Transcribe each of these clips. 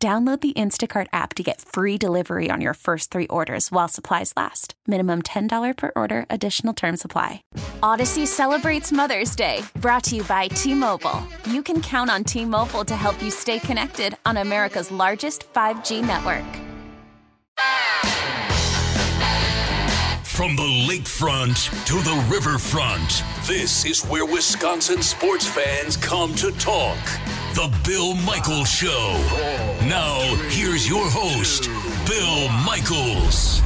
Download the Instacart app to get free delivery on your first three orders while supplies last. Minimum $10 per order, additional term supply. Audacy celebrates Mother's Day, brought to you by T Mobile. You can count on T Mobile to help you stay connected on America's largest 5G network. From the lakefront to the riverfront, this is where Wisconsin sports fans come to talk. The Bill Michaels Show. Now, here's your host, Bill Michaels.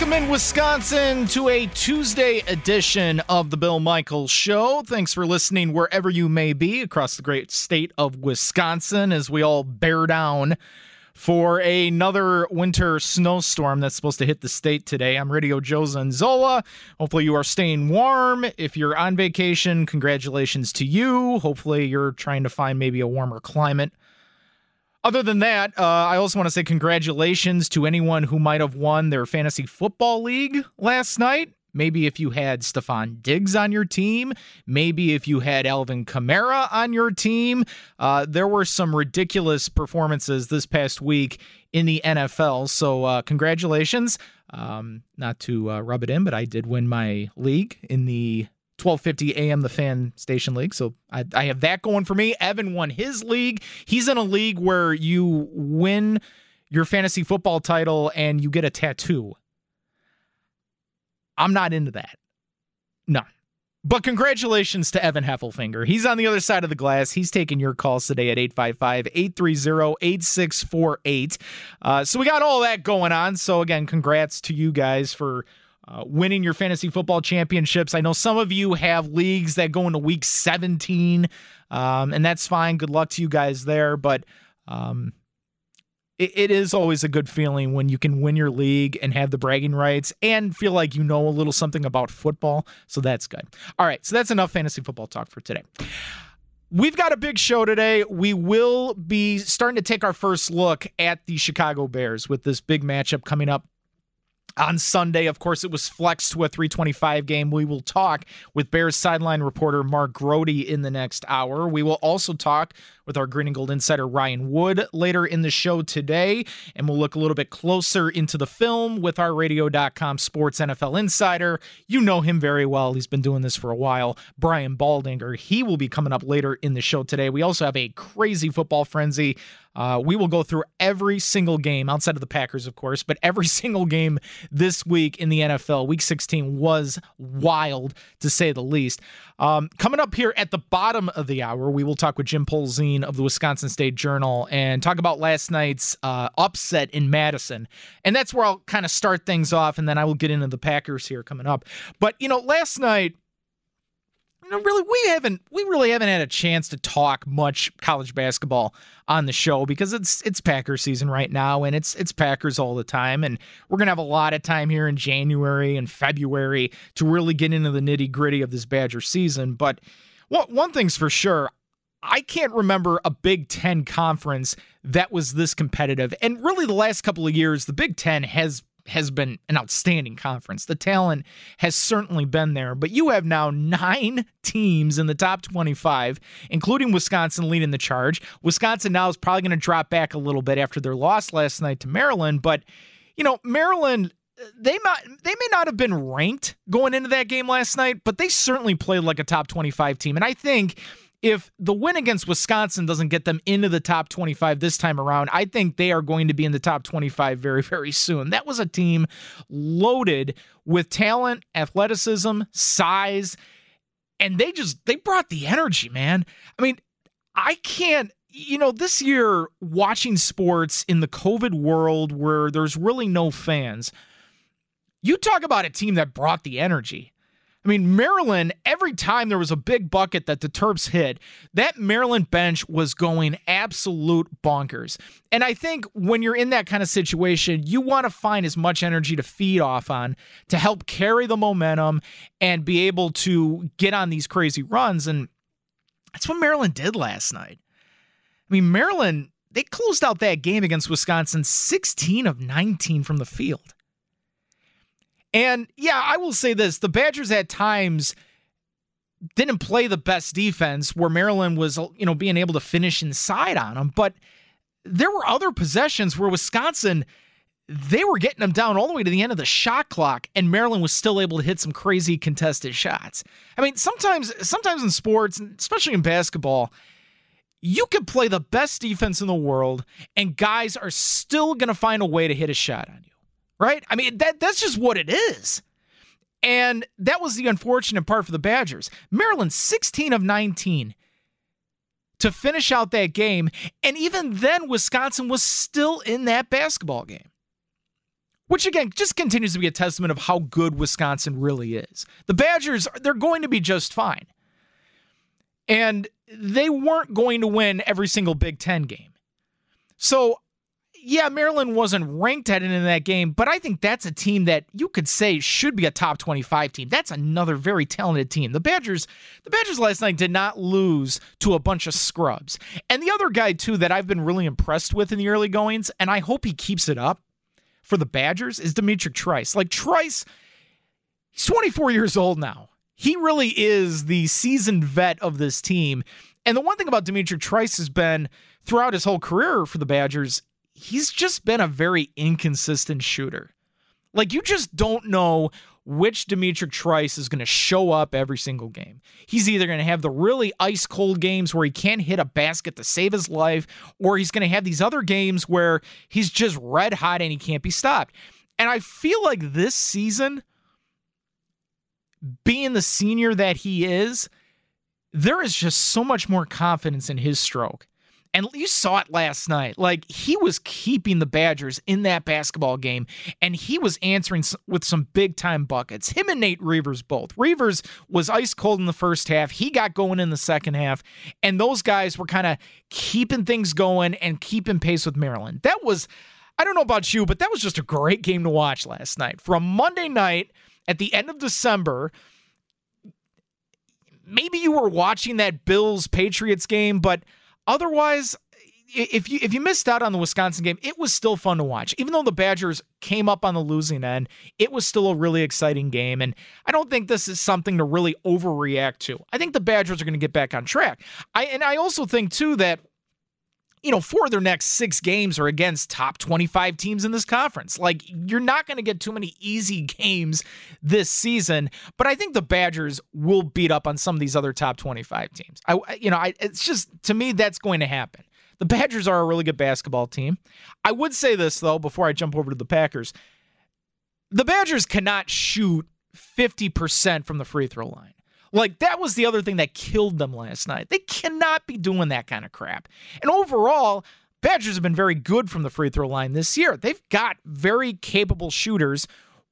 Welcome in Wisconsin to a Tuesday edition of the Bill Michaels Show. Thanks for listening wherever you may be across the great state of Wisconsin as we all bear down for another winter snowstorm that's supposed to hit the state today. I'm Radio Joe Zanzola. Hopefully, you are staying warm. If you're on vacation, congratulations to you. Hopefully, you're trying to find maybe a warmer climate other than that, uh, I also want to say congratulations to anyone who might have won their fantasy football league last night. Maybe if you had Stefon Diggs on your team, maybe if you had Alvin Kamara on your team. Uh, there were some ridiculous performances this past week in the NFL. So, uh, congratulations. Um, not to uh, rub it in, but I did win my league in the 1250 AM the fan station league. So I, I, have that going for me. Evan won his league. He's in a league where you win your fantasy football title and you get a tattoo. I'm not into that. No. But congratulations to Evan Heffelfinger. He's on the other side of the glass. He's taking your calls today at 855 830 8648. Uh, so we got all that going on. So again, congrats to you guys for uh, winning your fantasy football championships. I know some of you have leagues that go into week 17, um, and that's fine. Good luck to you guys there. But um, it, it is always a good feeling when you can win your league and have the bragging rights and feel like you know a little something about football. So that's good. All right. So that's enough fantasy football talk for today. We've got a big show today. We will be starting to take our first look at the Chicago Bears with this big matchup coming up on Sunday. Of course, it was flexed to a 325 game. We will talk with Bears sideline reporter Mark Grote in the next hour. We will also talk with our Green and Gold insider Ryan Wood later in the show today, and we'll look a little bit closer into the film with our radio.com sports NFL insider. You know him very well. He's been doing this for a while. Brian Baldinger. He will be coming up later in the show today. We also have a crazy football frenzy uh, we will go through every single game outside of the Packers, of course, but every single game this week in the NFL. Week 16 was wild to say the least. Um, coming up here at the bottom of the hour, we will talk with Jim Of the Wisconsin State Journal and talk about last night's uh, upset in Madison. And that's where I'll kind of start things off, and then I will get into the Packers here coming up. But, you know, last night, really we haven't we really haven't had a chance to talk much college basketball on the show because it's it's Packers season right now and it's it's Packers all the time and we're gonna have a lot of time here in January and February to really get into the nitty gritty of this Badger season. But one thing's for sure, I can't remember a Big Ten conference that was this competitive. And really, the last couple of years, the Big Ten has has been an outstanding conference. The talent has certainly been there, but you have now nine teams in the top 25, including Wisconsin leading the charge. Wisconsin now is probably going to drop back a little bit after their loss last night to Maryland, but you know, Maryland uh, they might they may not have been ranked going into that game last night, but they certainly played like a top 25 team. And I think if the win against Wisconsin doesn't get them into the top 25 this time around, I think they are going to be in the top 25 very, very soon. That was a team loaded with talent, athleticism, size. and they just they brought the energy, man. I mean, I can't you know, this year watching sports in the COVID world where there's really no fans, you talk about a team that brought the energy. I mean, Maryland, every time there was a big bucket that the Terps hit, that Maryland bench was going absolute bonkers. And I think when you're in that kind of situation, you want to find as much energy to feed off on to help carry the momentum and be able to get on these crazy runs. And that's what Maryland did last night. I mean, Maryland, they closed out that game against Wisconsin 16 of 19 from the field. And yeah, I will say this the Badgers at times didn't play the best defense where Maryland was, you know, being able to finish inside on them. But there were other possessions where Wisconsin, they were getting them down all the way to the end of the shot clock, and Maryland was still able to hit some crazy contested shots. I mean, sometimes, sometimes in sports, especially in basketball, you could play the best defense in the world, and guys are still going to find a way to hit a shot on you right? I mean, that that's just what it is. And that was the unfortunate part for the Badgers. Maryland 16 of 19 to finish out that game, and even then Wisconsin was still in that basketball game. Which again just continues to be a testament of how good Wisconsin really is. The Badgers they're going to be just fine. And they weren't going to win every single Big 10 game. So yeah, Maryland wasn't ranked heading into that game, but I think that's a team that you could say should be a top 25 team. That's another very talented team. The Badgers, the Badgers last night did not lose to a bunch of scrubs. And the other guy too that I've been really impressed with in the early goings, and I hope he keeps it up for the Badgers, is D'Mitrik Trice. Like Trice, he's 24 years old now. He really is the seasoned vet of this team. And the one thing about D'Mitrik Trice has been throughout his whole career for the Badgers he's just been a very inconsistent shooter. Like you just don't know which D'Mitrik Trice is going to show up every single game. He's either going to have the really ice cold games where he can't hit a basket to save his life, or he's going to have these other games where he's just red hot and he can't be stopped. And I feel like this season, being the senior that he is, there is just so much more confidence in his stroke. And you saw it last night. Like he was keeping the Badgers in that basketball game, and he was answering with some big time buckets. Him and Nate Reuvers both. Reuvers was ice cold in the first half. He got going in the second half, and those guys were kind of keeping things going and keeping pace with Maryland. That was, I don't know about you, but that was just a great game to watch last night. From Monday night at the end of December maybe you were watching that Bills Patriots game, but Otherwise, if you if you missed out on the Wisconsin game, it was still fun to watch. Even though the Badgers came up on the losing end, it was still a really exciting game. And I don't think this is something to really overreact to. I think the Badgers are going to get back on track. I and I also think too that you know, four of their next six games are against top 25 teams in this conference. Like, you're not going to get too many easy games this season, but I think the Badgers will beat up on some of these other top 25 teams. I, you know, I, it's just, to me, that's going to happen. The Badgers are a really good basketball team. I would say this, though, before I jump over to the Packers the Badgers cannot shoot 50% from the free throw line. Like that was the other thing that killed them last night. They cannot be doing that kind of crap. And overall, Badgers have been very good from the free throw line this year. They've got very capable shooters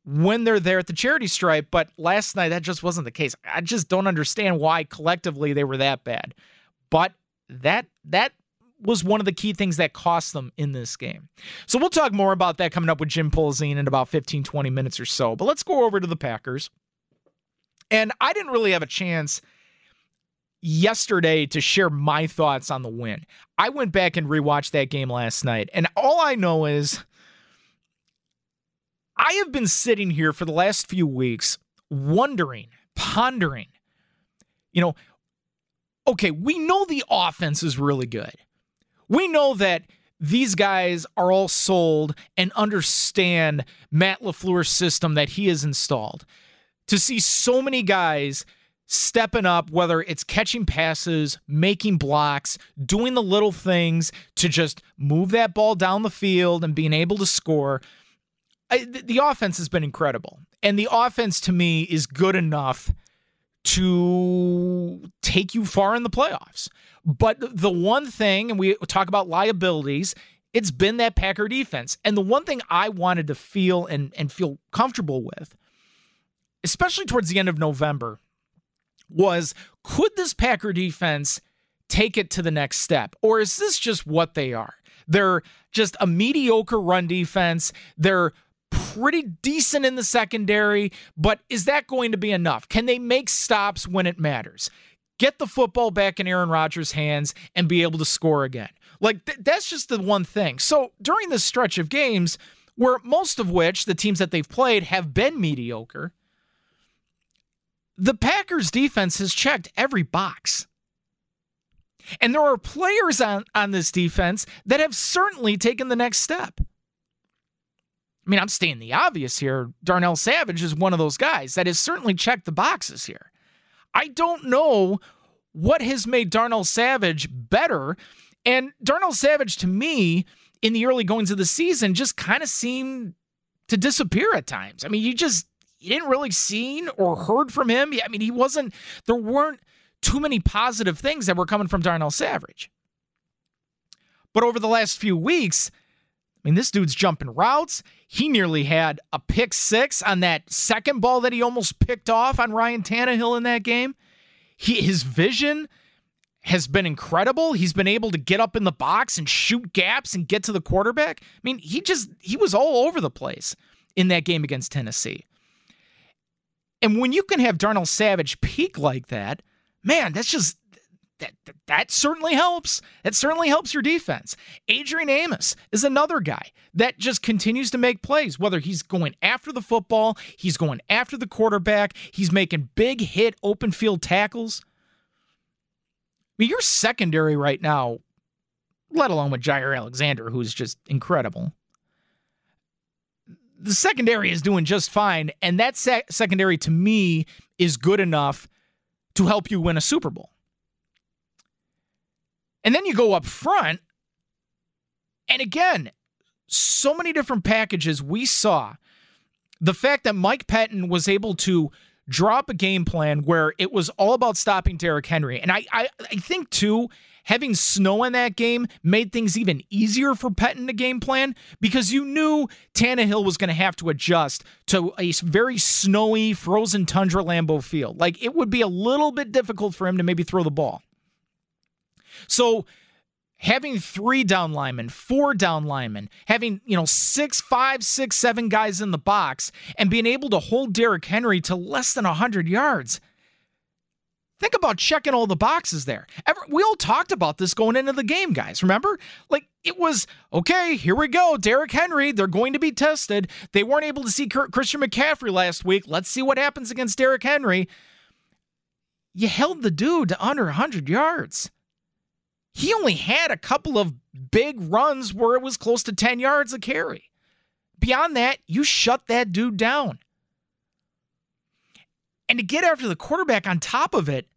when they're there at the charity stripe, but last night that just wasn't the case. I just don't understand why collectively they were that bad. But that that was one of the key things that cost them in this game. So we'll talk more about that coming up with Jim Polzin in about 15 20 minutes or so. But let's go over to the Packers. And I didn't really have a chance yesterday to share my thoughts on the win. I went back and rewatched that game last night, and all I know is I have been sitting here for the last few weeks wondering, pondering, you know, okay, we know the offense is really good. We know that these guys are all sold and understand Matt LaFleur's system that he has installed to see so many guys stepping up, whether it's catching passes, making blocks, doing the little things to just move that ball down the field and being able to score. I, the offense has been incredible. And the offense to me is good enough to take you far in the playoffs. But the one thing, and we talk about liabilities, it's been that Packer defense. And the one thing I wanted to feel and, and feel comfortable with, especially towards the end of November, was could this Packer defense take it to the next step? Or is this just what they are? They're just a mediocre run defense. They're pretty decent in the secondary, but is that going to be enough? Can they make stops when it matters? Get the football back in Aaron Rodgers' hands and be able to score again. Like, th- that's just the one thing. So during this stretch of games, where most of which the teams that they've played have been mediocre, the Packers defense has checked every box. And there are players on, on this defense that have certainly taken the next step. I mean, I'm stating the obvious here. Darnell Savage is one of those guys that has certainly checked the boxes here. I don't know what has made Darnell Savage better. And Darnell Savage, to me, in the early goings of the season, just kind of seemed to disappear at times. I mean, you just you didn't really seen or heard from him. I mean, he wasn't. There weren't too many positive things that were coming from Darnell Savage. But over the last few weeks, I mean, this dude's jumping routes. He nearly had a pick six on that second ball that he almost picked off on Ryan Tannehill in that game. He, his vision has been incredible. He's been able to get up in the box and shoot gaps and get to the quarterback. I mean, he just he was all over the place in that game against Tennessee. And when you can have Darnell Savage peak like that, man, that's just that, that, that certainly helps. That certainly helps your defense. Adrian Amos is another guy that just continues to make plays, whether he's going after the football, he's going after the quarterback, he's making big hit open field tackles. I mean, your secondary right now, let alone with Jaire Alexander, who's just incredible. The secondary is doing just fine, and that sec- secondary to me is good enough to help you win a Super Bowl. And then you go up front, and again, so many different packages we saw. The fact that Mike Pettine was able to drop a game plan where it was all about stopping Derrick Henry. And I, I, I think, too, having snow in that game made things even easier for Pettine to game plan because you knew Tannehill was going to have to adjust to a very snowy, frozen tundra Lambeau field. Like it would be a little bit difficult for him to maybe throw the ball. So having three down linemen, four down linemen, having, you know, six, five, six, seven guys in the box, and being able to hold Derrick Henry to less than 100 yards. Think about checking all the boxes there. we all talked about this going into the game, guys. Remember? Like, it was okay, here we go. Derrick Henry, they're going to be tested. They weren't able to see Christian McCaffrey last week. Let's see what happens against Derrick Henry. You held the dude to under 100 yards he only had a couple of big runs where it was close to 10 yards a carry. Beyond that, you shut that dude down. And to get after the quarterback on top of it,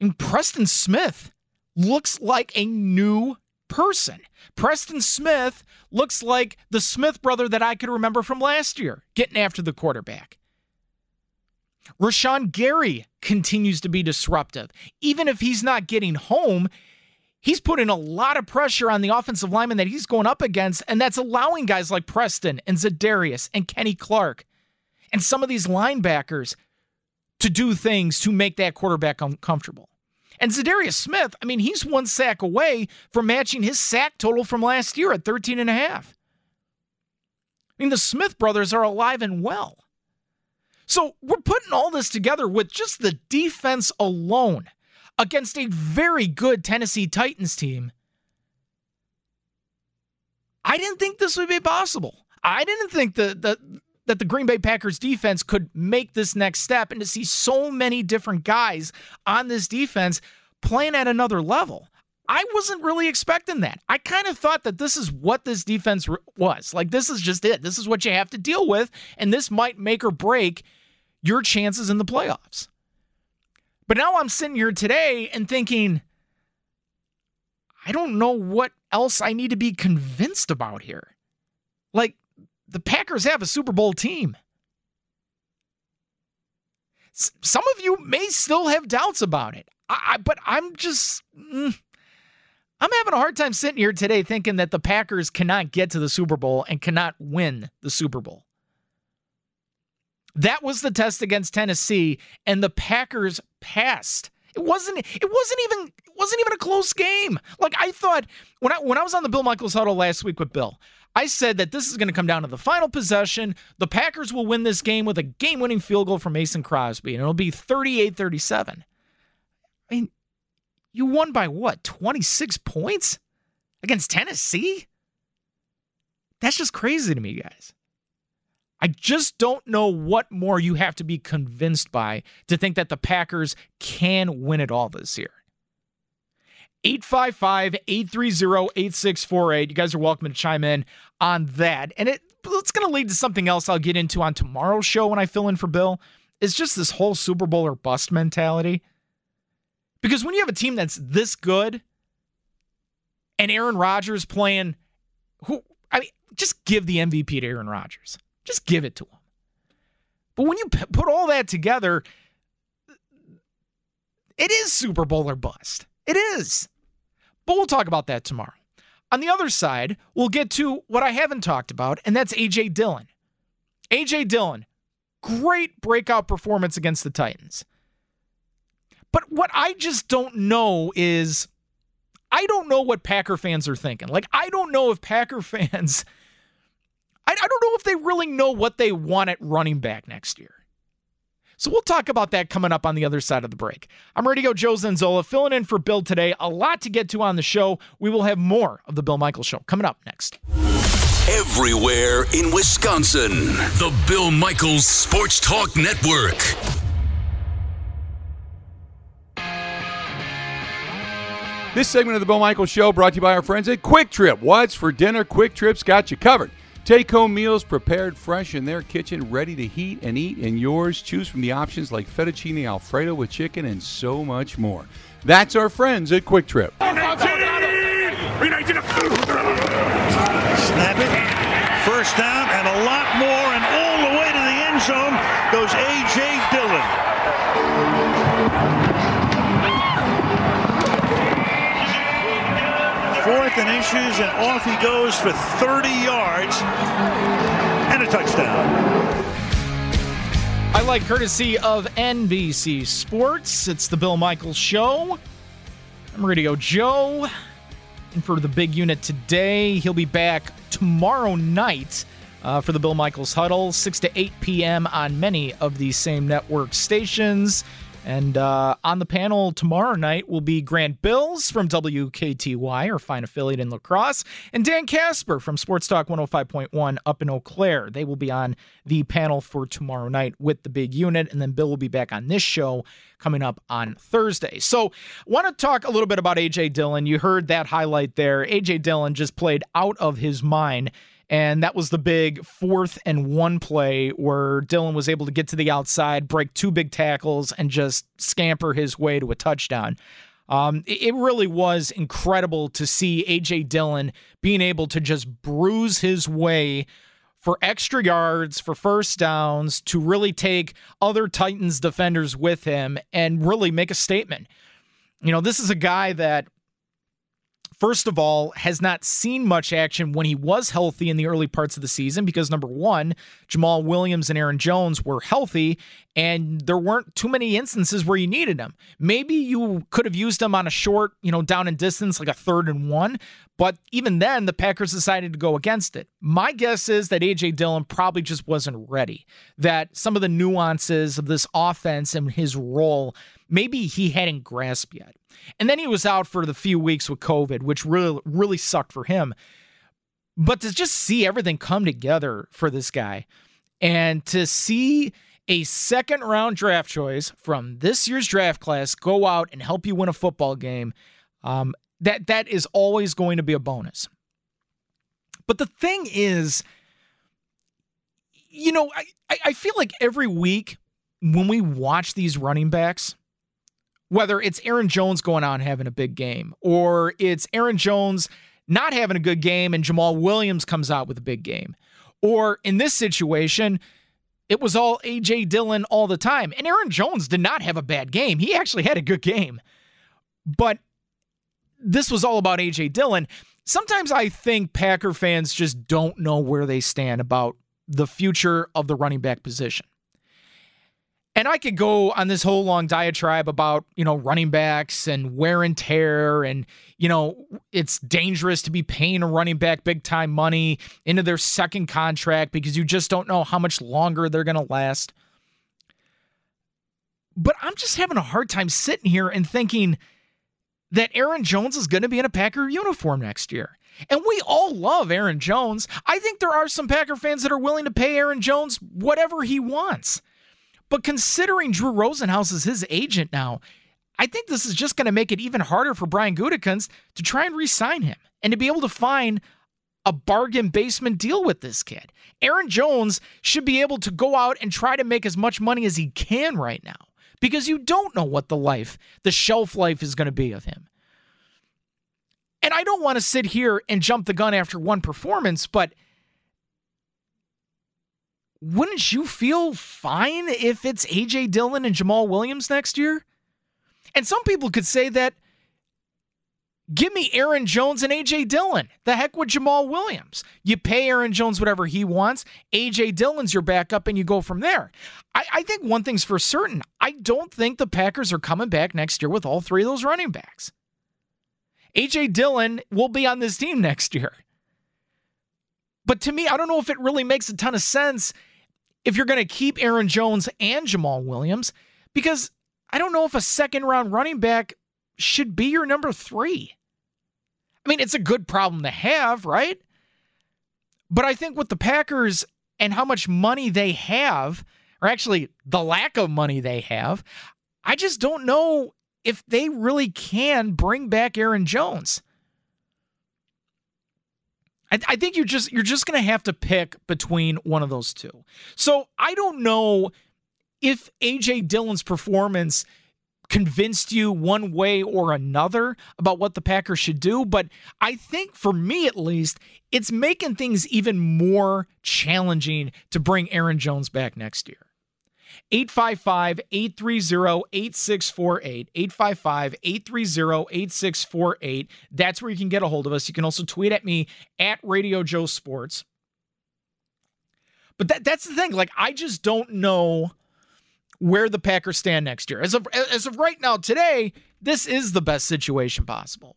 and Preston Smith looks like a new person. Preston Smith looks like the Smith brother that I could remember from last year, getting after the quarterback. Rashan Gary continues to be disruptive. Even if he's not getting home, he's putting a lot of pressure on the offensive lineman that he's going up against, and that's allowing guys like Preston and Za'Darius and Kenny Clark and some of these linebackers to do things to make that quarterback uncomfortable. And Za'Darius Smith, I mean, he's one sack away from matching his sack total from last year at 13 and a half. I mean, the Smith brothers are alive and well. So we're putting all this together with just the defense alone against a very good Tennessee Titans team. I didn't think this would be possible. I didn't think that that that the Green Bay Packers defense could make this next step and to see so many different guys on this defense playing at another level. I wasn't really expecting that. I kind of thought that this is what this defense was. Like this is just it. This is what you have to deal with and this might make or break your chances in the playoffs. But now I'm sitting here today and thinking, I don't know what else I need to be convinced about here. Like, the Packers have a Super Bowl team. S- some of you may still have doubts about it. I, I, but I'm just. Mm, I'm having a hard time sitting here today thinking that the Packers cannot get to the Super Bowl and cannot win the Super Bowl. That was the test against Tennessee, and the Packers passed. It wasn't. It wasn't even. It wasn't even a close game. Like I thought when I when I was on the Bill Michaels huddle last week with Bill, I said that this is going to come down to the final possession. The Packers will win this game with a game-winning field goal from Mason Crosby, and it'll be 38-37. I mean, you won by what? 26 points against Tennessee? That's just crazy to me, guys. I just don't know what more you have to be convinced by to think that the Packers can win it all this year. 855 830 8648. You guys are welcome to chime in on that. And it, it's going to lead to something else I'll get into on tomorrow's show when I fill in for Bill. It's just this whole Super Bowl or bust mentality. Because when you have a team that's this good and Aaron Rodgers playing, who, I mean, just give the MVP to Aaron Rodgers. Just give it to him. But when you put all that together, it is Super Bowl or bust. It is. But we'll talk about that tomorrow. On the other side, we'll get to what I haven't talked about, and that's A.J. Dillon. A.J. Dillon, great breakout performance against the Titans. But what I just don't know is I don't know what Packer fans are thinking. Like, I don't know if Packer fans, I, I don't know if they really know what they want at running back next year. So we'll talk about that coming up on the other side of the break. I'm ready to go, Joe Zanzola, filling in for Bill today. A lot to get to on the show. We will have more of the Bill Michaels Show coming up next. Everywhere in Wisconsin, the Bill Michaels Sports Talk Network. This segment of the Bill Michaels Show brought to you by our friends at Kwik Trip. What's for dinner? Kwik Trip's got you covered. Take home meals prepared fresh in their kitchen, ready to heat and eat, and yours. Choose from the options like fettuccine alfredo with chicken and so much more. That's our friends at Kwik Trip. Snap it. First down and a lot more, and all the way to the end zone goes A.J. And off he goes for 30 yards and a touchdown. I like courtesy of NBC Sports. It's the Bill Michaels Show. I'm go, Joe. And for the big unit today, he'll be back tomorrow night uh, for the Bill Michaels Huddle, 6 to 8 p.m. on many of these same network stations. And uh, on the panel tomorrow night will be Grant Bills from WKTY, our fine affiliate in La Crosse, and Dan Casper from Sports Talk 105.1 up in Eau Claire. They will be on the panel for tomorrow night with the big unit. And then Bill will be back on this show coming up on Thursday. So, want to talk a little bit about A.J. Dillon. You heard that highlight there. A.J. Dillon just played out of his mind. And that was the big fourth and one play where Dillon was able to get to the outside, break two big tackles, and just scamper his way to a touchdown. Um, it really was incredible to see A.J. Dillon being able to just bruise his way for extra yards, for first downs, to really take other Titans defenders with him and really make a statement. You know, this is a guy that first of all, has not seen much action when he was healthy in the early parts of the season because number one, Jamaal Williams and Aaron Jones were healthy, and there weren't too many instances where you needed them. Maybe you could have used them on a short, you know, down and distance, like a third and one, but even then, the Packers decided to go against it. My guess is that A.J. Dillon probably just wasn't ready, that some of the nuances of this offense and his role, maybe he hadn't grasped yet. And then he was out for the few weeks with COVID, which really, really sucked for him. But to just see everything come together for this guy and to see a second round draft choice from this year's draft class go out and help you win a football game, um, that that is always going to be a bonus. But the thing is, you know, I, I feel like every week when we watch these running backs, whether it's Aaron Jones going and having a big game, or it's Aaron Jones not having a good game and Jamaal Williams comes out with a big game, or in this situation, it was all A.J. Dillon all the time. And Aaron Jones did not have a bad game. He actually had a good game. But this was all about A.J. Dillon. Sometimes I think Packer fans just don't know where they stand about the future of the running back position. And I could go on this whole long diatribe about, you know, running backs and wear and tear and, you know, it's dangerous to be paying a running back big time money into their second contract because you just don't know how much longer they're going to last. But I'm just having a hard time sitting here and thinking that Aaron Jones is going to be in a Packer uniform next year. And we all love Aaron Jones. I think there are some Packer fans that are willing to pay Aaron Jones whatever he wants. But considering Drew Rosenhaus is his agent now, I think this is just going to make it even harder for Brian Gutekunst to try and re-sign him and to be able to find a bargain basement deal with this kid. Aaron Jones should be able to go out and try to make as much money as he can right now because you don't know what the life, the shelf life is going to be of him. And I don't want to sit here and jump the gun after one performance, but – wouldn't you feel fine if it's AJ Dillon and Jamaal Williams next year? And some people could say that give me Aaron Jones and AJ Dillon. The heck with Jamaal Williams. You pay Aaron Jones whatever he wants. AJ Dillon's your backup, and you go from there. I, I think one thing's for certain. I don't think the Packers are coming back next year with all three of those running backs. AJ Dillon will be on this team next year. But to me, I don't know if it really makes a ton of sense if you're going to keep Aaron Jones and Jamaal Williams, because I don't know if a second round running back should be your number three. I mean, it's a good problem to have, right? But I think with the Packers and how much money they have, or actually the lack of money they have, I just don't know if they really can bring back Aaron Jones. I, I think you just you're just gonna have to pick between one of those two. So I don't know if AJ Dillon's performance convinced you one way or another about what the Packers should do, but I think for me at least, it's making things even more challenging to bring Aaron Jones back next year. 855 830 8648. 855 830 8648. That's where you can get a hold of us. You can also tweet at me at Radio Joe Sports. But that, that's the thing. Like, I just don't know where the Packers stand next year. As of, as of right now, today, this is the best situation possible.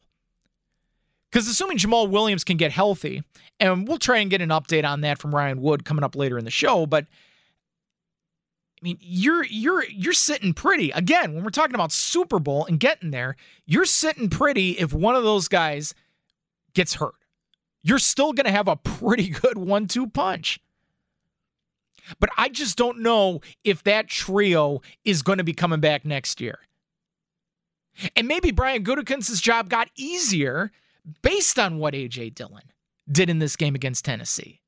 Because assuming Jamaal Williams can get healthy, and we'll try and get an update on that from Ryan Wood coming up later in the show, but I mean, you're you're you're sitting pretty. Again, when we're talking about Super Bowl and getting there, you're sitting pretty if one of those guys gets hurt. You're still going to have a pretty good one-two punch. But I just don't know if that trio is going to be coming back next year. And maybe Brian Gutekunst's job got easier based on what AJ Dillon did in this game against Tennessee.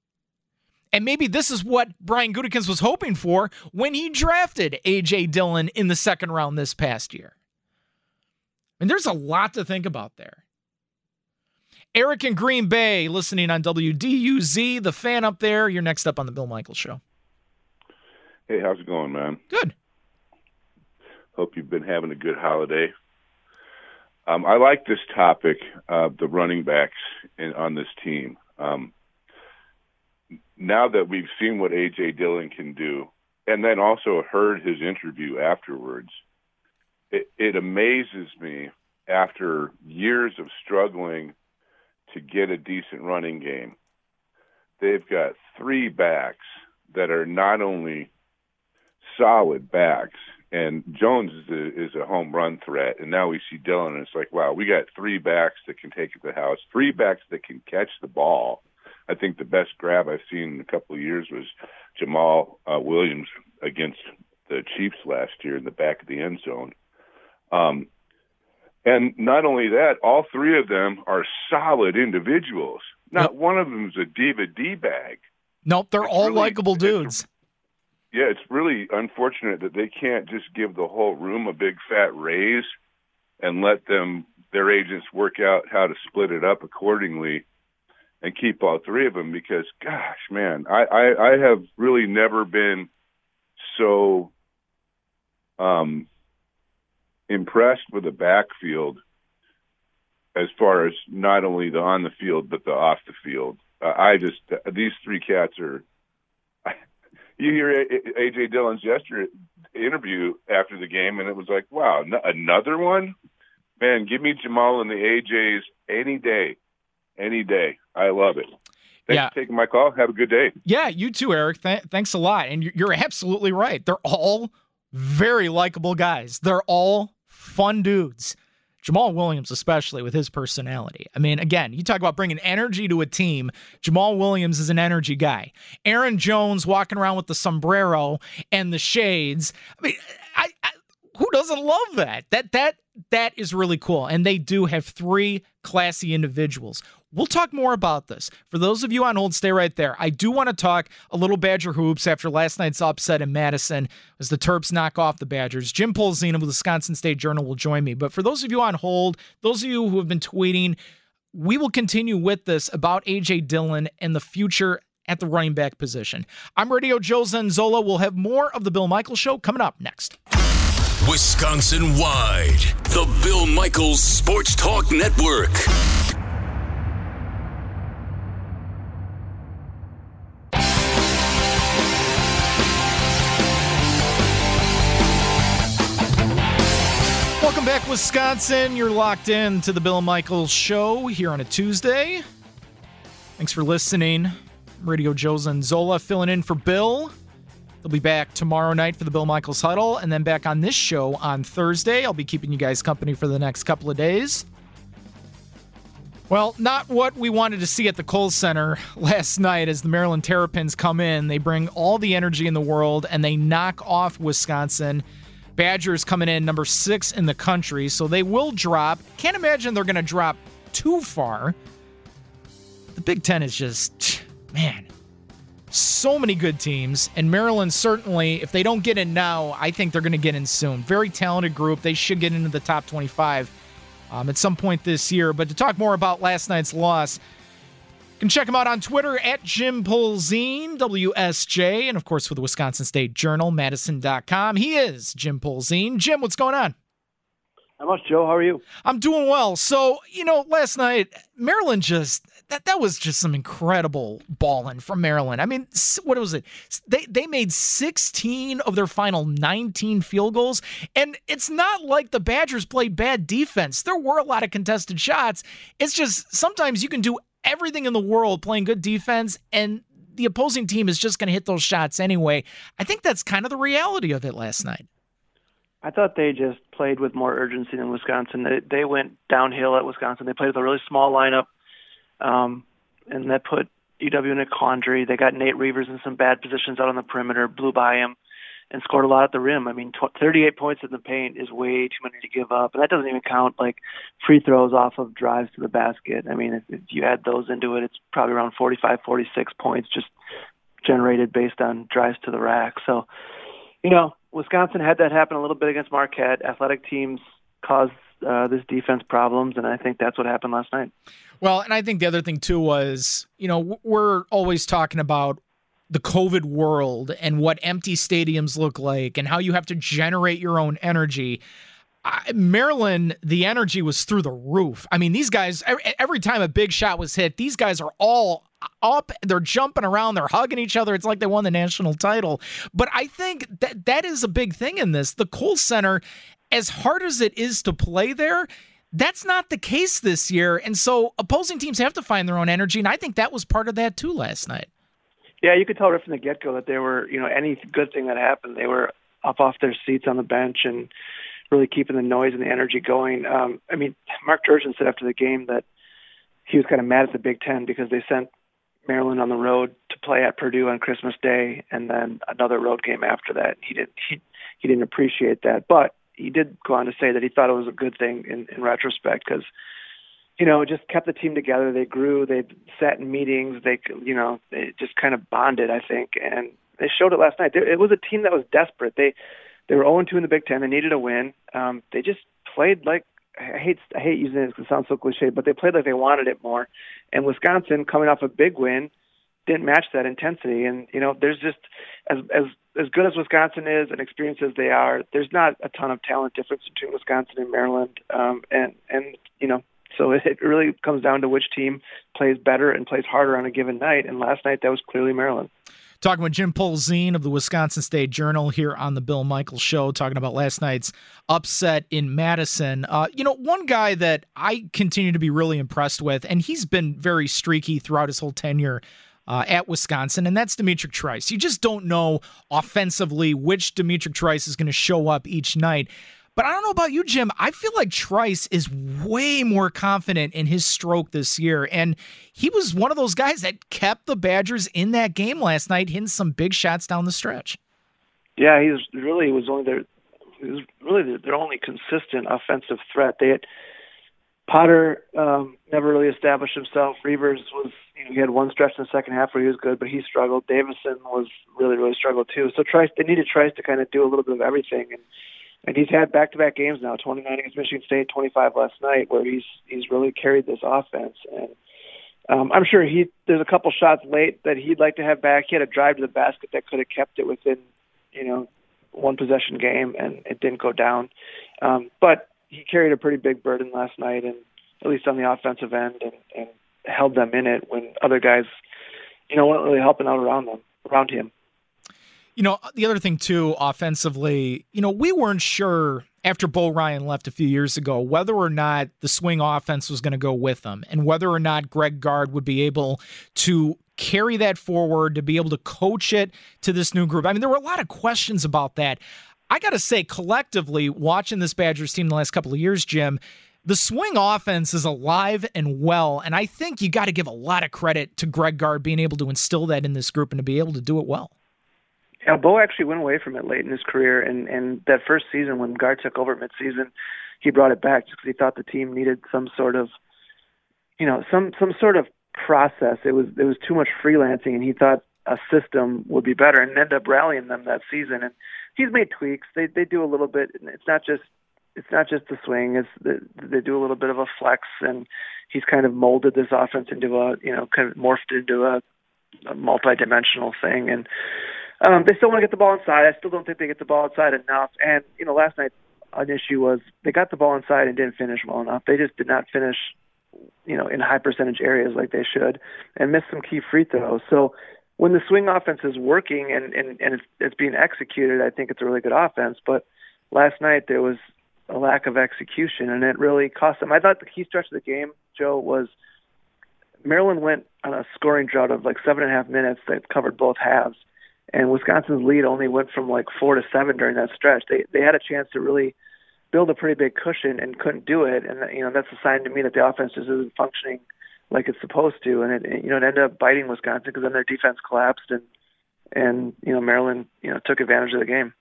And maybe this is what Brian Gutekunst was hoping for when he drafted A.J. Dillon in the second round this past year. And there's a lot to think about there. Eric in Green Bay listening on WDUZ, the fan up there. You're next up on the Bill Michaels Show. Hey, how's it going, man? Good. Hope you've been having a good holiday. Um, I like this topic of the running backs in, on this team. Um, now that we've seen what AJ Dillon can do, and then also heard his interview afterwards, it, it amazes me after years of struggling to get a decent running game. They've got three backs that are not only solid backs, and Jones is a, is a home run threat, and now we see Dillon, and it's like, wow, we got three backs that can take it to the house, three backs that can catch the ball I think the best grab I've seen in a couple of years was Jamaal uh, Williams against the Chiefs last year in the back of the end zone. Um, and not only that, all three of them are solid individuals. Not yep. one of them is a diva d bag. Nope, they're it's all really, likable dudes. Yeah, it's really unfortunate that they can't just give the whole room a big fat raise and let them their agents work out how to split it up accordingly and keep all three of them because gosh man I, I i have really never been so um, impressed with the backfield as far as not only the on the field but the off the field. Uh, I just these three cats are. You hear AJ Dillon's yesterday interview after the game, and it was like, wow, n- another one. Man, give me Jamaal and the AJs any day, any day. I love it. Thanks Yeah. for taking my call. Have a good day. Yeah, you too, Eric. Th- thanks a lot. And you're- you're absolutely right. They're all very likable guys. They're all fun dudes. Jamaal Williams, especially with his personality. I mean, again, you talk about bringing energy to a team. Jamaal Williams is an energy guy. Aaron Jones walking around with the sombrero and the shades. I mean, I, I who doesn't love that? That that that is really cool. And they do have three classy individuals. We'll talk more about this. For those of you on hold, stay right there. I do want to talk a little Badger hoops after last night's upset in Madison as the Terps knock off the Badgers. Jim Polzin of the Wisconsin State Journal will join me. But for those of you on hold, those of you who have been tweeting, we will continue with this about AJ Dillon and the future at the running back position. I'm Radio Joe Zanzola. We'll have more of the Bill Michaels Show coming up next. Wisconsin wide. The Bill Michaels Sports Talk Network. Wisconsin. You're locked in to the Bill Michaels Show here on a Tuesday. Thanks for listening. Radio Joe Zanzola filling in for Bill. They'll be back tomorrow night for the Bill Michaels Huddle and then back on this show on Thursday. I'll be keeping you guys company for the next couple of days. Well, not what we wanted to see at the Kohl Center last night as the Maryland Terrapins come in. They bring all the energy in the world and they knock off Wisconsin. Badgers coming in number six in the country, so they will drop. Can't imagine they're going to drop too far. The Big Ten is just, man, so many good teams. And Maryland, certainly, if they don't get in now, I think they're going to get in soon. Very talented group. They should get into the top 25 um, at some point this year. But to talk more about last night's loss, you can check him out on Twitter at Jim Polzin, WSJ, and of course for the Wisconsin State Journal, Madison.com. He is Jim Polzin. Jim, what's going on? How much, Joe? How are you? I'm doing well. So, you know, last night, Maryland just that that was just some incredible balling from Maryland. I mean, what was it? They they made 16 of their final 19 field goals, and it's not like the Badgers played bad defense. There were a lot of contested shots. It's just sometimes you can do everything in the world playing good defense and the opposing team is just going to hit those shots anyway. I think that's kind of the reality of it last night. I thought they just played with more urgency than Wisconsin. They, they went downhill at Wisconsin. They played with a really small lineup, um, and that put UW in a quandary. They got Nate Reuvers in some bad positions out on the perimeter, blew by him, and scored a lot at the rim. I mean, tw- 38 points in the paint is way too many to give up, and that doesn't even count like free throws off of drives to the basket. I mean, if, if you add those into it, it's probably around 45, 46 points just generated based on drives to the rack. So, you know, Wisconsin had that happen a little bit against Marquette. Athletic teams cause uh, this defense problems, and I think that's what happened last night. Well, and I think the other thing too was, you know, we're always talking about the COVID world and what empty stadiums look like and how you have to generate your own energy. I, Maryland, the energy was through the roof. I mean, these guys, every, every time a big shot was hit, these guys are all up. They're jumping around. They're hugging each other. It's like they won the national title. But I think that that is a big thing in this. The Kohl Center, as hard as it is to play there, that's not the case this year. And so opposing teams have to find their own energy. And I think that was part of that too last night. Yeah, you could tell right from the get go that they were, you know, any good thing that happened, they were up off their seats on the bench and really keeping the noise and the energy going. Um, I mean, Mark Turgeon said after the game that he was kind of mad at the Big Ten because they sent Maryland on the road to play at Purdue on Christmas Day and then another road game after that. He didn't he, he didn't appreciate that, but he did go on to say that he thought it was a good thing in, in retrospect because you know, just kept the team together. They grew. They sat in meetings. They, you know, they just kind of bonded. I think, and they showed it last night. It was a team that was desperate. They they were 0 2 in the Big Ten. They needed a win. Um, they just played like I hate I hate using it because it sounds so cliche, but they played like they wanted it more. And Wisconsin, coming off a big win, didn't match that intensity. And you know, there's just as as as good as Wisconsin is and experienced as they are, there's not a ton of talent difference between Wisconsin and Maryland. Um, and and you know, so it, really comes down to which team plays better and plays harder on a given night. And last night that was clearly Maryland. Talking with Jim Polzin of the Wisconsin State Journal here on the Bill Michaels Show, talking about last night's upset in Madison. Uh, you know, one guy that I continue to be really impressed with, and he's been very streaky throughout his whole tenure uh, at Wisconsin, and that's D'Mitrik Trice. You just don't know offensively which D'Mitrik Trice is going to show up each night. But I don't know about you, Jim. I feel like Trice is way more confident in his stroke this year. And he was one of those guys that kept the Badgers in that game last night, hitting some big shots down the stretch. Yeah, he's really was only their he was really their only consistent offensive threat. They had Potter um, never really established himself. Reuvers was you know, he had one stretch in the second half where he was good, but he struggled. Davison was really really struggled too. So Trice they needed Trice to kind of do a little bit of everything and and he's had back-to-back games now, 29 against Michigan State, 25 last night, where he's he's really carried this offense. And um, I'm sure he there's a couple shots late that he'd like to have back. He had a drive to the basket that could have kept it within, you know, one possession game, and it didn't go down. Um, but he carried a pretty big burden last night, and at least on the offensive end, and, and held them in it when other guys, you know, weren't really helping out around them, around him. You know, the other thing too, offensively, you know, we weren't sure after Bo Ryan left a few years ago whether or not the swing offense was going to go with them and whether or not Greg Gard would be able to carry that forward, to be able to coach it to this new group. I mean, there were a lot of questions about that. I got to say, collectively, watching this Badgers team the last couple of years, Jim, the swing offense is alive and well. And I think you got to give a lot of credit to Greg Gard being able to instill that in this group and to be able to do it well. Yeah, Bo actually went away from it late in his career, and and that first season when Gard took over midseason, he brought it back just because he thought the team needed some sort of, you know, some some sort of process. It was it was too much freelancing, and he thought a system would be better, and ended up rallying them that season. And he's made tweaks. They they do a little bit. It's not just it's not just the swing. It's the, they do a little bit of a flex, and he's kind of molded this offense into a you know kind of morphed into a, a multi-dimensional thing, and um, they still want to get the ball inside. I still don't think they get the ball inside enough. And you know, last night an issue was they got the ball inside and didn't finish well enough. They just did not finish, you know, in high percentage areas like they should, and missed some key free throws. So when the swing offense is working and and, and it's, it's being executed, I think it's a really good offense. But last night there was a lack of execution, and it really cost them. I thought the key stretch of the game, Joe, was Maryland went on a scoring drought of like seven and a half minutes that covered both halves and Wisconsin's lead only went from like four to seven during that stretch. They they had a chance to really build a pretty big cushion and couldn't do it, and you know that's a sign to me that the offense just isn't functioning like it's supposed to, and it you know it ended up biting Wisconsin because then their defense collapsed and and you know Maryland you know took advantage of the game.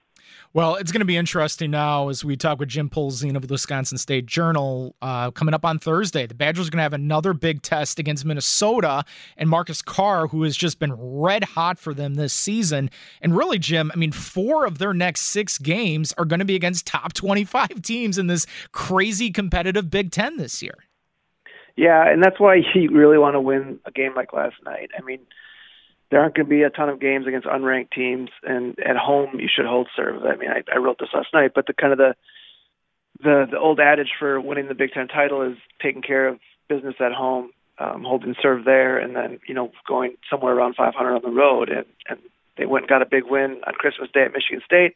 Well, it's going to be interesting now as we talk with Jim Polzin of the Wisconsin State Journal uh, coming up on Thursday. The Badgers are going to have another big test against Minnesota and Marcus Carr, who has just been red hot for them this season. And really, Jim, I mean, four of their next six games are going to be against top 25 teams in this crazy competitive Big Ten this year. Yeah, and that's why you really want to win a game like last night. I mean, there aren't going to be a ton of games against unranked teams, and at home you should hold serve. I mean, I, I wrote this last night, but the kind of the the the old adage for winning the Big Ten title is taking care of business at home, um, holding serve there, and then you know going somewhere around 500 on the road. And and they went and got a big win on Christmas Day at Michigan State,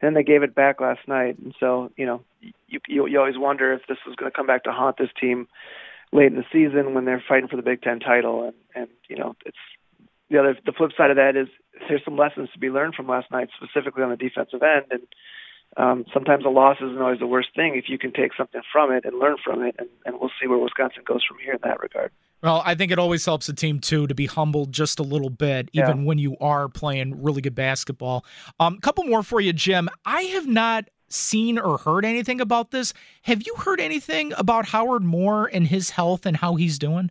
and then they gave it back last night. And so you know you you, you always wonder if this was going to come back to haunt this team late in the season when they're fighting for the Big Ten title. And and you know it's the other the flip side of that is there's some lessons to be learned from last night, specifically on the defensive end. And um, sometimes a loss isn't always the worst thing if you can take something from it and learn from it. And, and we'll see where Wisconsin goes from here in that regard. Well, I think it always helps a team too to be humbled just a little bit, even yeah. when you are playing really good basketball. A um, couple more for you, Jim. I have not seen or heard anything about this. Have you heard anything about Howard Moore and his health and how he's doing?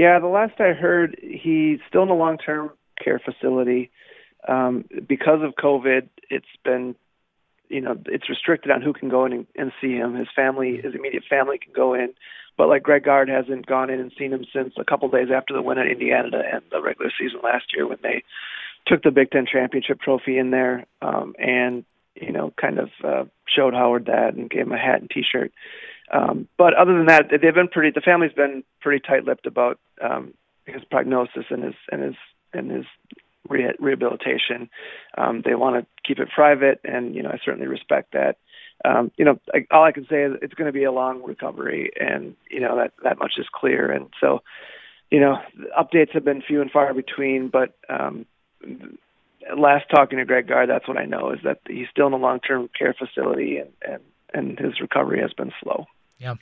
Yeah, the last I heard, he's still in a long-term care facility. Um, because of COVID, it's been, you know, it's restricted on who can go in and, and see him. His family, his immediate family, can go in, but like Greg Gard hasn't gone in and seen him since a couple days after the win at Indiana to end the regular season last year when they took the Big Ten championship trophy in there, um, and you know, kind of uh, showed Howard that and gave him a hat and T-shirt. Um, but other than that, they've been pretty. The family's been pretty tight-lipped about um, his prognosis and his and his and his re- rehabilitation. Um, they want to keep it private, and you know, I certainly respect that. Um, you know, I, all I can say is it's going to be a long recovery, and you know that that much is clear. And so, you know, updates have been few and far between. But um, last talking to Greg Gard, that's what I know is that he's still in a long-term care facility, and and and his recovery has been slow. Yeah.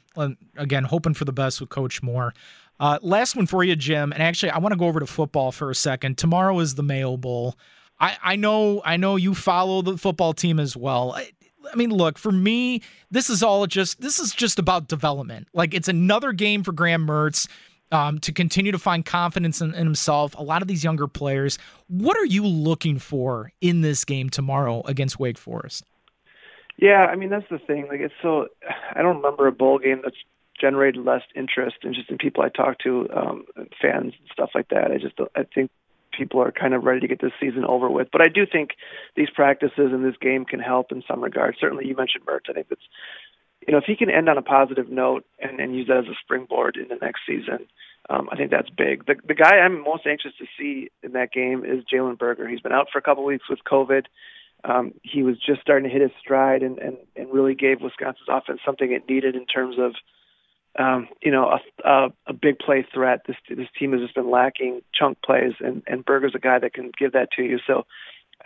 Again, hoping for the best with Coach Moore. Uh, last one for you, Jim. And actually, I want to go over to football for a second. Tomorrow is the Mayo Bowl. I, I know I know you follow the football team as well. I, I mean, look, for me, this is all just this is just about development. Like it's another game for Graham Mertz um, to continue to find confidence in, in, himself. A lot of these younger players. What are you looking for in this game tomorrow against Wake Forest? Yeah, I mean that's the thing. Like it's so I don't remember a bowl game that's generated less interest and just in people I talk to, um, fans and stuff like that. I just I think people are kind of ready to get this season over with. But I do think these practices and this game can help in some regard. Certainly, you mentioned Mertz. I think that's you know if he can end on a positive note and, and use that as a springboard in the next season. Um, I think that's big. The, the guy I'm most anxious to see in that game is Jalen Berger. He's been out for a couple weeks with COVID um, he was just starting to hit his stride and, and, and really gave Wisconsin's offense something it needed in terms of, um, you know, a, a, a big play threat. This this team has just been lacking chunk plays, and, and Berger's a guy that can give that to you. So,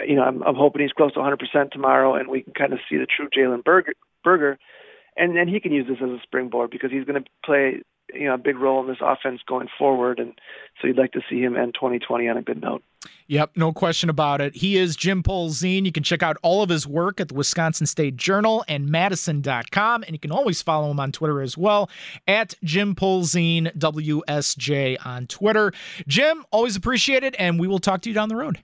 you know, I'm, I'm hoping he's close to 100% tomorrow, and we can kind of see the true Jalen Berger. Berger, and then he can use this as a springboard because he's going to play you know a big role in this offense going forward, and so you'd like to see him end 2020 on a good note. Yep, no question about it. He is Jim Polzin. You can check out all of his work at the Wisconsin State Journal and Madison.com. And you can always follow him on Twitter as well at Jim Polzin, WSJ on Twitter. Jim, always appreciate it. And we will talk to you down the road.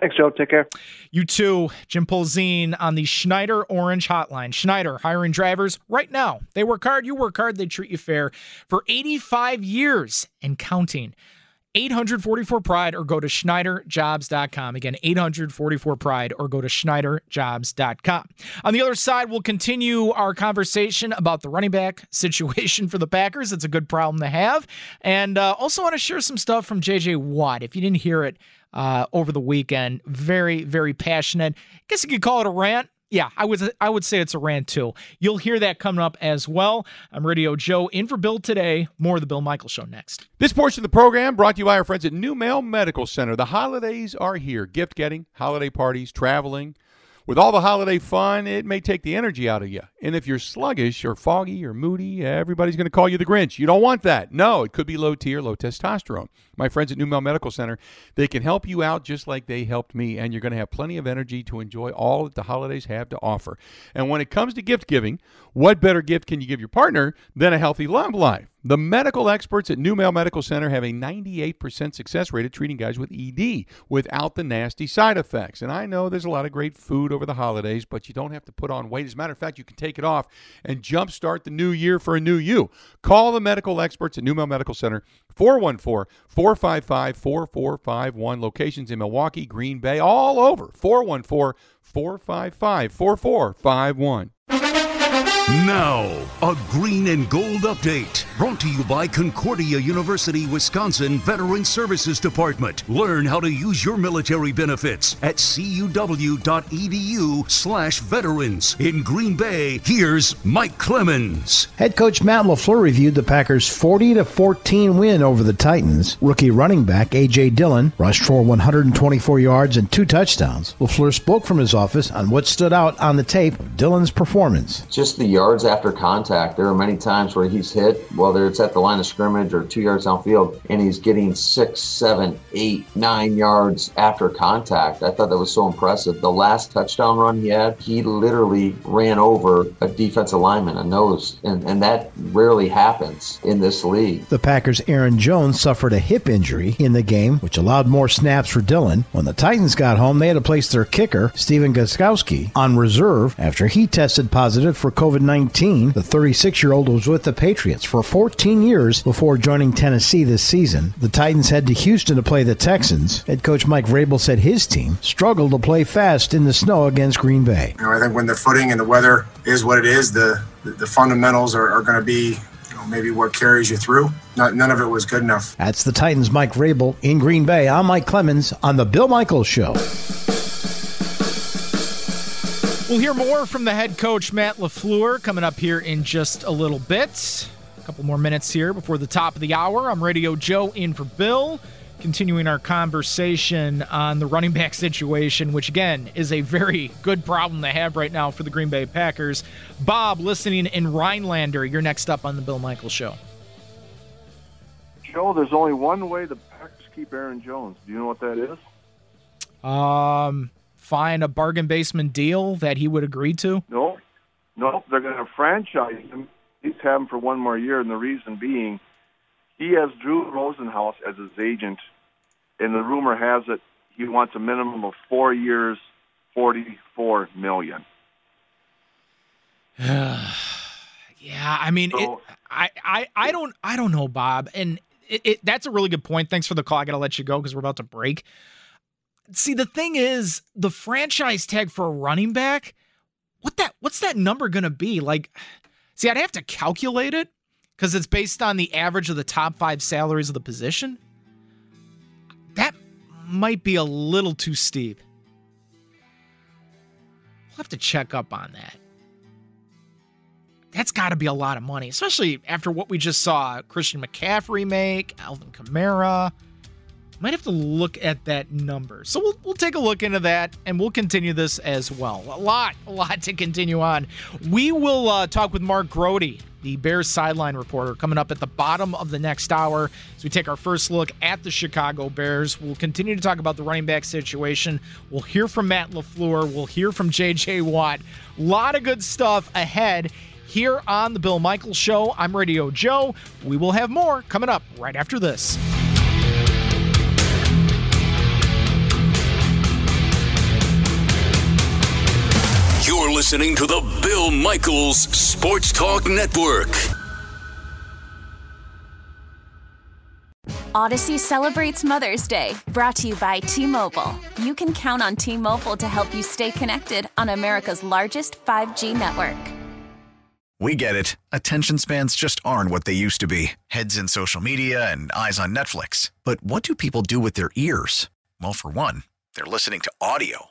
Thanks, Joe. Take care. You too, Jim Polzin on the Schneider Orange Hotline. Schneider hiring drivers right now. They work hard, you work hard, they treat you fair for 85 years and counting. 844 Pride or go to SchneiderJobs.com. Again, 844 Pride or go to SchneiderJobs.com. On the other side, we'll continue our conversation about the running back situation for the Packers. It's a good problem to have. And uh, also want to share some stuff from JJ Watt. If you didn't hear it uh, over the weekend, very, very passionate. I guess you could call it a rant yeah, I would I would say it's a rant too. You'll hear that coming up as well. I'm Radio Joe in for Bill today. More of the Bill Michael Show next. This portion of the program brought to you by our friends at NuMale Medical Center. The holidays are here. Gift getting, holiday parties, traveling. With all the holiday fun, it may take the energy out of you. And if you're sluggish or foggy or moody, everybody's going to call you the Grinch. You don't want that. No, it could be low T or low testosterone. My friends at NuMale Medical Center, they can help you out just like they helped me, and you're going to have plenty of energy to enjoy all that the holidays have to offer. And when it comes to gift giving, what better gift can you give your partner than a healthy love life? The medical experts at NuMale Medical Center have a 98% success rate at treating guys with ED without the nasty side effects. And I know there's a lot of great food over the holidays, but you don't have to put on weight. As a matter of fact, you can take it off and jumpstart the new year for a new you. Call the medical experts at NuMale Medical Center, 414 455 4451. Locations in Milwaukee, Green Bay, all over. 414 455 4451. Now, a green and gold update brought to you by Concordia University, Wisconsin Veteran Services Department. Learn how to use your military benefits at cuw.edu/slash veterans. In Green Bay, here's Mike Clemens. Head coach Matt LaFleur reviewed the Packers' 40 to 14 win over the Titans. Rookie running back A.J. Dillon rushed for 124 yards and two touchdowns. LaFleur spoke from his office on what stood out on the tape of Dillon's performance. Just the yards after contact. There are many times where he's hit, whether it's at the line of scrimmage or two yards downfield, and he's getting six, seven, eight, nine yards after contact. I thought that was so impressive. The last touchdown run he had, he literally ran over a defensive lineman, a nose, and, and that rarely happens in this league. The Packers' Aaron Jones suffered a hip injury in the game, which allowed more snaps for Dillon. When the Titans got home, they had to place their kicker, Stephen Gostkowski, on reserve after he tested positive for COVID 19. The 36 year old was with the Patriots for 14 years before joining Tennessee this season. The Titans head to Houston to play the Texans. Head coach Mike Vrabel said his team struggled to play fast in the snow against Green Bay. You know, I think when the footing and the weather is what it is, the the, the fundamentals are, are going to be you know, maybe what carries you through. Not, none of it was good enough. That's the Titans' Mike Vrabel in Green Bay. I'm Mike Clemens on the Bill Michaels Show. We'll hear more from the head coach Matt LaFleur coming up here in just a little bit. A couple more minutes here before the top of the hour. I'm Radio Joe in for Bill, continuing our conversation on the running back situation, which again is a very good problem to have right now for the Green Bay Packers. Bob, listening in Rhinelander, you're next up on the Bill Michael Show. Joe, there's only one way the Packers keep Aaron Jones. Do you know what that is? Um, find a bargain basement deal that he would agree to? No, no, they're going to franchise him. He's have him for one more year, and the reason being, he has Drew Rosenhaus as his agent, and the rumor has it he wants a minimum of four years, forty-four million. yeah, I mean, So- it, I, I, I don't, I don't know, Bob, and it, it, that's a really good point. Thanks for the call. I got to let you go because we're about to break. See, the thing is, the franchise tag for a running back, what that, what's that number to be? Like, see, I'd have to calculate it because it's based on the average of the top five salaries of the position. That might be a little too steep. We'll have to check up on that that's got to be a lot of money, especially after what we just saw Christian McCaffrey make, Alvin Kamara. Might have to look at that number. So we'll, we'll take a look into that and we'll continue this as well. A lot, a lot to continue on. We will uh, talk with Mark Grote, the Bears sideline reporter, coming up at the bottom of the next hour as we take our first look at the Chicago Bears. We'll continue to talk about the running back situation. We'll hear from Matt LaFleur. We'll hear from JJ Watt. A lot of good stuff ahead here on the Bill Michaels Show. I'm Radio Joe. We will have more coming up right after this. Listening to the Bill Michaels Sports Talk Network. Audacy celebrates Mother's Day, brought to you by T Mobile. You can count on T Mobile to help you stay connected on America's largest 5G network. We get it. Attention spans just aren't what they used to be heads in social media and eyes on Netflix. But what do people do with their ears? Well, for one, they're listening to audio.